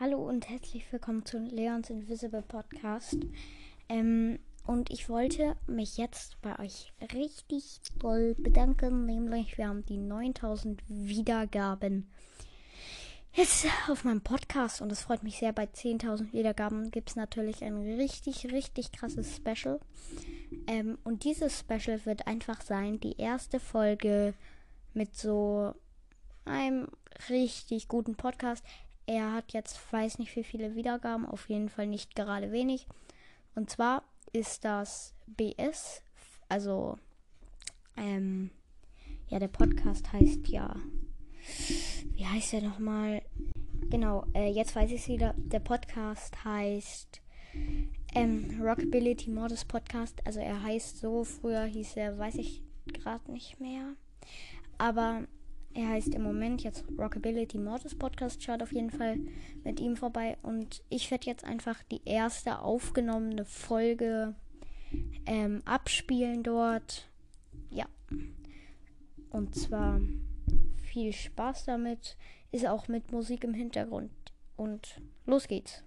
Hallo und herzlich willkommen zu Leons Invisible Podcast. Ähm, und ich wollte mich jetzt bei euch richtig doll bedanken, nämlich wir haben die 9000 Wiedergaben jetzt auf meinem Podcast und es freut mich sehr. Bei 10.000 Wiedergaben gibt es natürlich ein richtig, richtig krasses Special. Ähm, und dieses Special wird einfach sein, die erste Folge mit so einem richtig guten Podcast. Er hat jetzt, weiß nicht wie viele Wiedergaben, auf jeden Fall nicht gerade wenig. Und zwar ist das BS, also, ähm, ja, der Podcast heißt ja, wie heißt der nochmal? Genau, äh, jetzt weiß ich es wieder. Der Podcast heißt ähm, Rockability Modus Podcast. Also er heißt so, früher hieß er, weiß ich gerade nicht mehr. Aber er heißt im Moment jetzt Rockability Mortis Podcast. Schaut auf jeden Fall mit ihm vorbei. Und ich werde jetzt einfach die erste aufgenommene Folge ähm, abspielen dort. Ja. Und zwar viel Spaß damit. Ist auch mit Musik im Hintergrund. Und los geht's.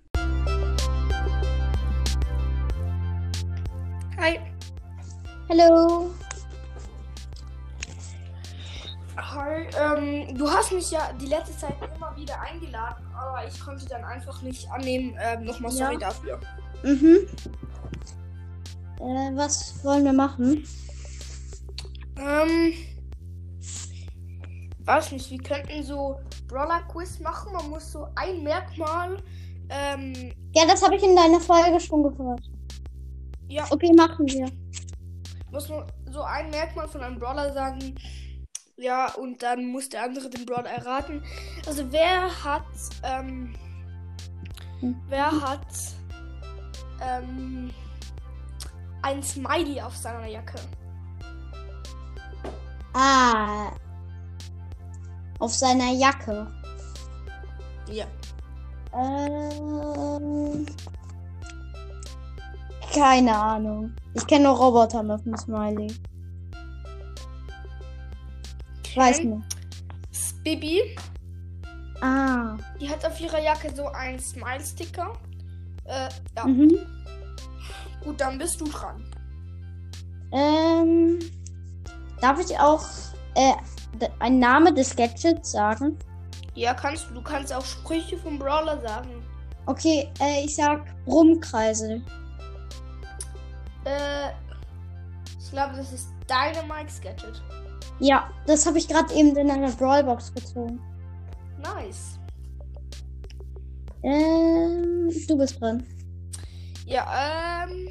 Hi. Hallo. Ähm, du hast mich ja die letzte Zeit immer wieder eingeladen, aber ich konnte dann einfach nicht annehmen. Ähm, Nochmal sorry Ja. dafür. Mhm. Äh, was wollen wir machen? Ähm, weiß nicht, wir könnten so Brawler-Quiz machen. Man muss so ein Merkmal, ähm, Ja, das habe ich in deiner Folge schon gehört. ja, Okay, machen wir. muss man so ein Merkmal von einem Brawler sagen. Ja, und dann muss der andere den Brawler erraten. Also wer hat, ähm, Hm. wer hat, ähm, ein Smiley auf seiner Jacke? Ah. Auf seiner Jacke. Ja. Ähm. Keine Ahnung. Ich kenne nur Roboter mit dem Smiley. Weiß nicht. Bibi, Ah. die hat auf ihrer Jacke so einen Smile-Sticker. Äh, ja. Mhm. Gut, dann bist du dran. Ähm. Darf ich auch äh, einen Name des Gadgets sagen? Ja, kannst du. Du kannst auch Sprüche vom Brawler sagen. Okay, äh, ich sag Brummkreisel. Äh, ich glaube, das ist Dynamite's Gadget. Ja, das habe ich gerade eben in einer Brawlbox gezogen. Nice. Ähm, du bist dran. Ja, ähm.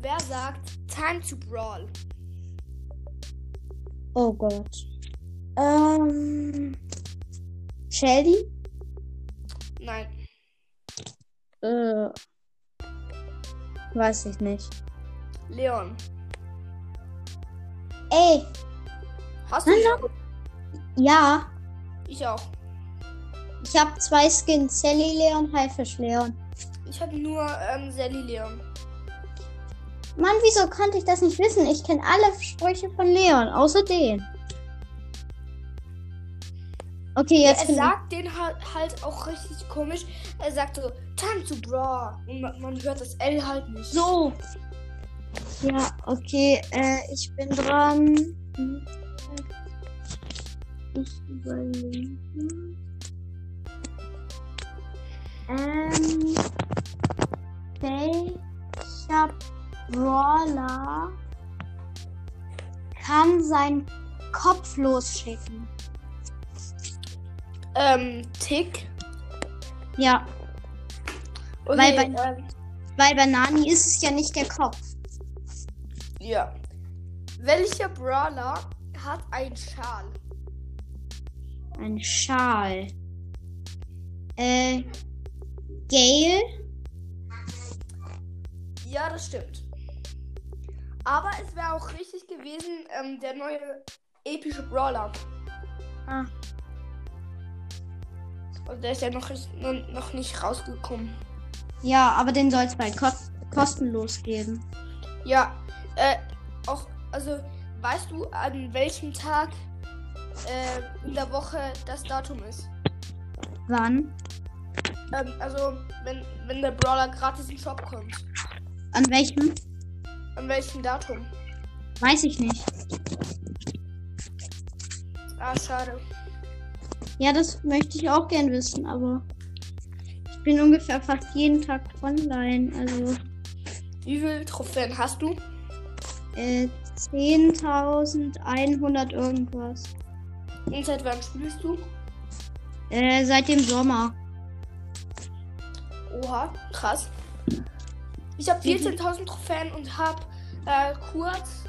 Wer sagt Time to Brawl? Oh Gott. Ähm. Shelly? Nein. Äh. Weiß ich nicht. Leon. Ey, Hast du Nein, ja. Ich auch. Ich habe zwei Skins. Sally Leon, Haifisch Leon. Ich habe nur ähm, Sally Leon. Mann, wieso konnte ich das nicht wissen? Ich kenne alle Sprüche von Leon, außer den. Okay, jetzt er bin sagt den halt, halt auch richtig komisch. Er sagt so, Time to Brawl. Und man, man hört das L halt nicht. ich. So. Ja, okay, äh, ich bin dran. Ich überlege. Ähm. Welcher Brawler kann seinen Kopf losschicken? Ähm, Tick. Ja, Okay, Weil bei- ähm, weil bei Nani ist es ja nicht der Kopf. Ja. Welcher Brawler hat einen Schal? Ein Schal. Äh. Gale? Ja, das stimmt. Aber es wäre auch richtig gewesen, ähm, der neue epische Brawler. Ah. Also der ist ja noch, nicht- noch, nicht rausgekommen. Ja, aber den soll es bald kos kostenlos geben. Ja, äh, auch, also, weißt du, an welchem Tag äh, in der Woche das Datum ist? Wann? Ähm, also, wenn, wenn der Brawler gratis in den Shop kommt. An welchem? An welchem Datum? Weiß ich nicht. Ah, schade. Ja, das möchte ich auch gern wissen, aber ich bin ungefähr fast jeden Tag online. Also Wie viele Trophäen hast du? Äh, 10.100 irgendwas. Und seit wann spielst du? Äh, seit dem Sommer. Oha, krass. Ich habe 14.000 Trophäen und habe äh, kurz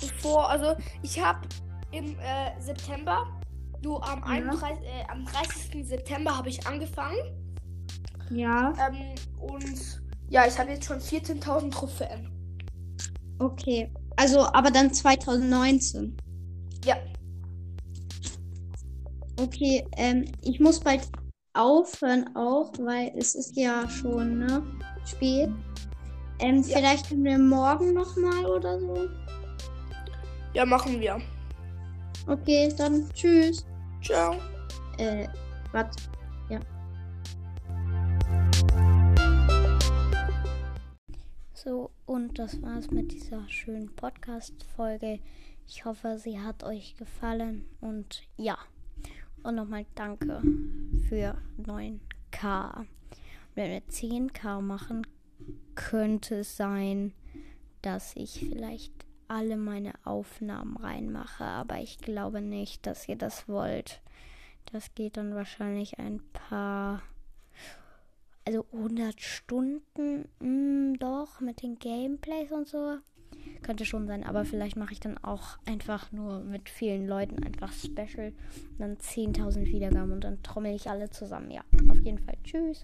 bevor, also ich habe im äh, September, du am, Ja. 31, äh, am 30. September habe ich angefangen. Ja, Ähm, und ja, ich habe jetzt schon 14.000 Trophäen. Okay. Also, aber dann 2019. Ja, Okay, ähm, ich muss bald aufhören auch, weil es ist ja schon, ne? Spät. Ähm, Ja. vielleicht können wir morgen nochmal oder so. ja, machen wir. Okay, dann tschüss. Ciao. Äh, was? Und das war's mit dieser schönen Podcast-Folge. Ich hoffe, sie hat euch gefallen. Und ja, und nochmal danke für 9K. Wenn wir 10K machen, könnte es sein, dass ich vielleicht alle meine Aufnahmen reinmache. Aber ich glaube nicht, dass ihr das wollt. Das geht dann wahrscheinlich ein paar also 100 Stunden, mm, doch, mit den Gameplays und so. Könnte schon sein, aber vielleicht mache ich dann auch einfach nur mit vielen Leuten einfach Special. Und dann 10.000 Wiedergaben und dann trommel ich alle zusammen. Ja, auf jeden Fall. Tschüss.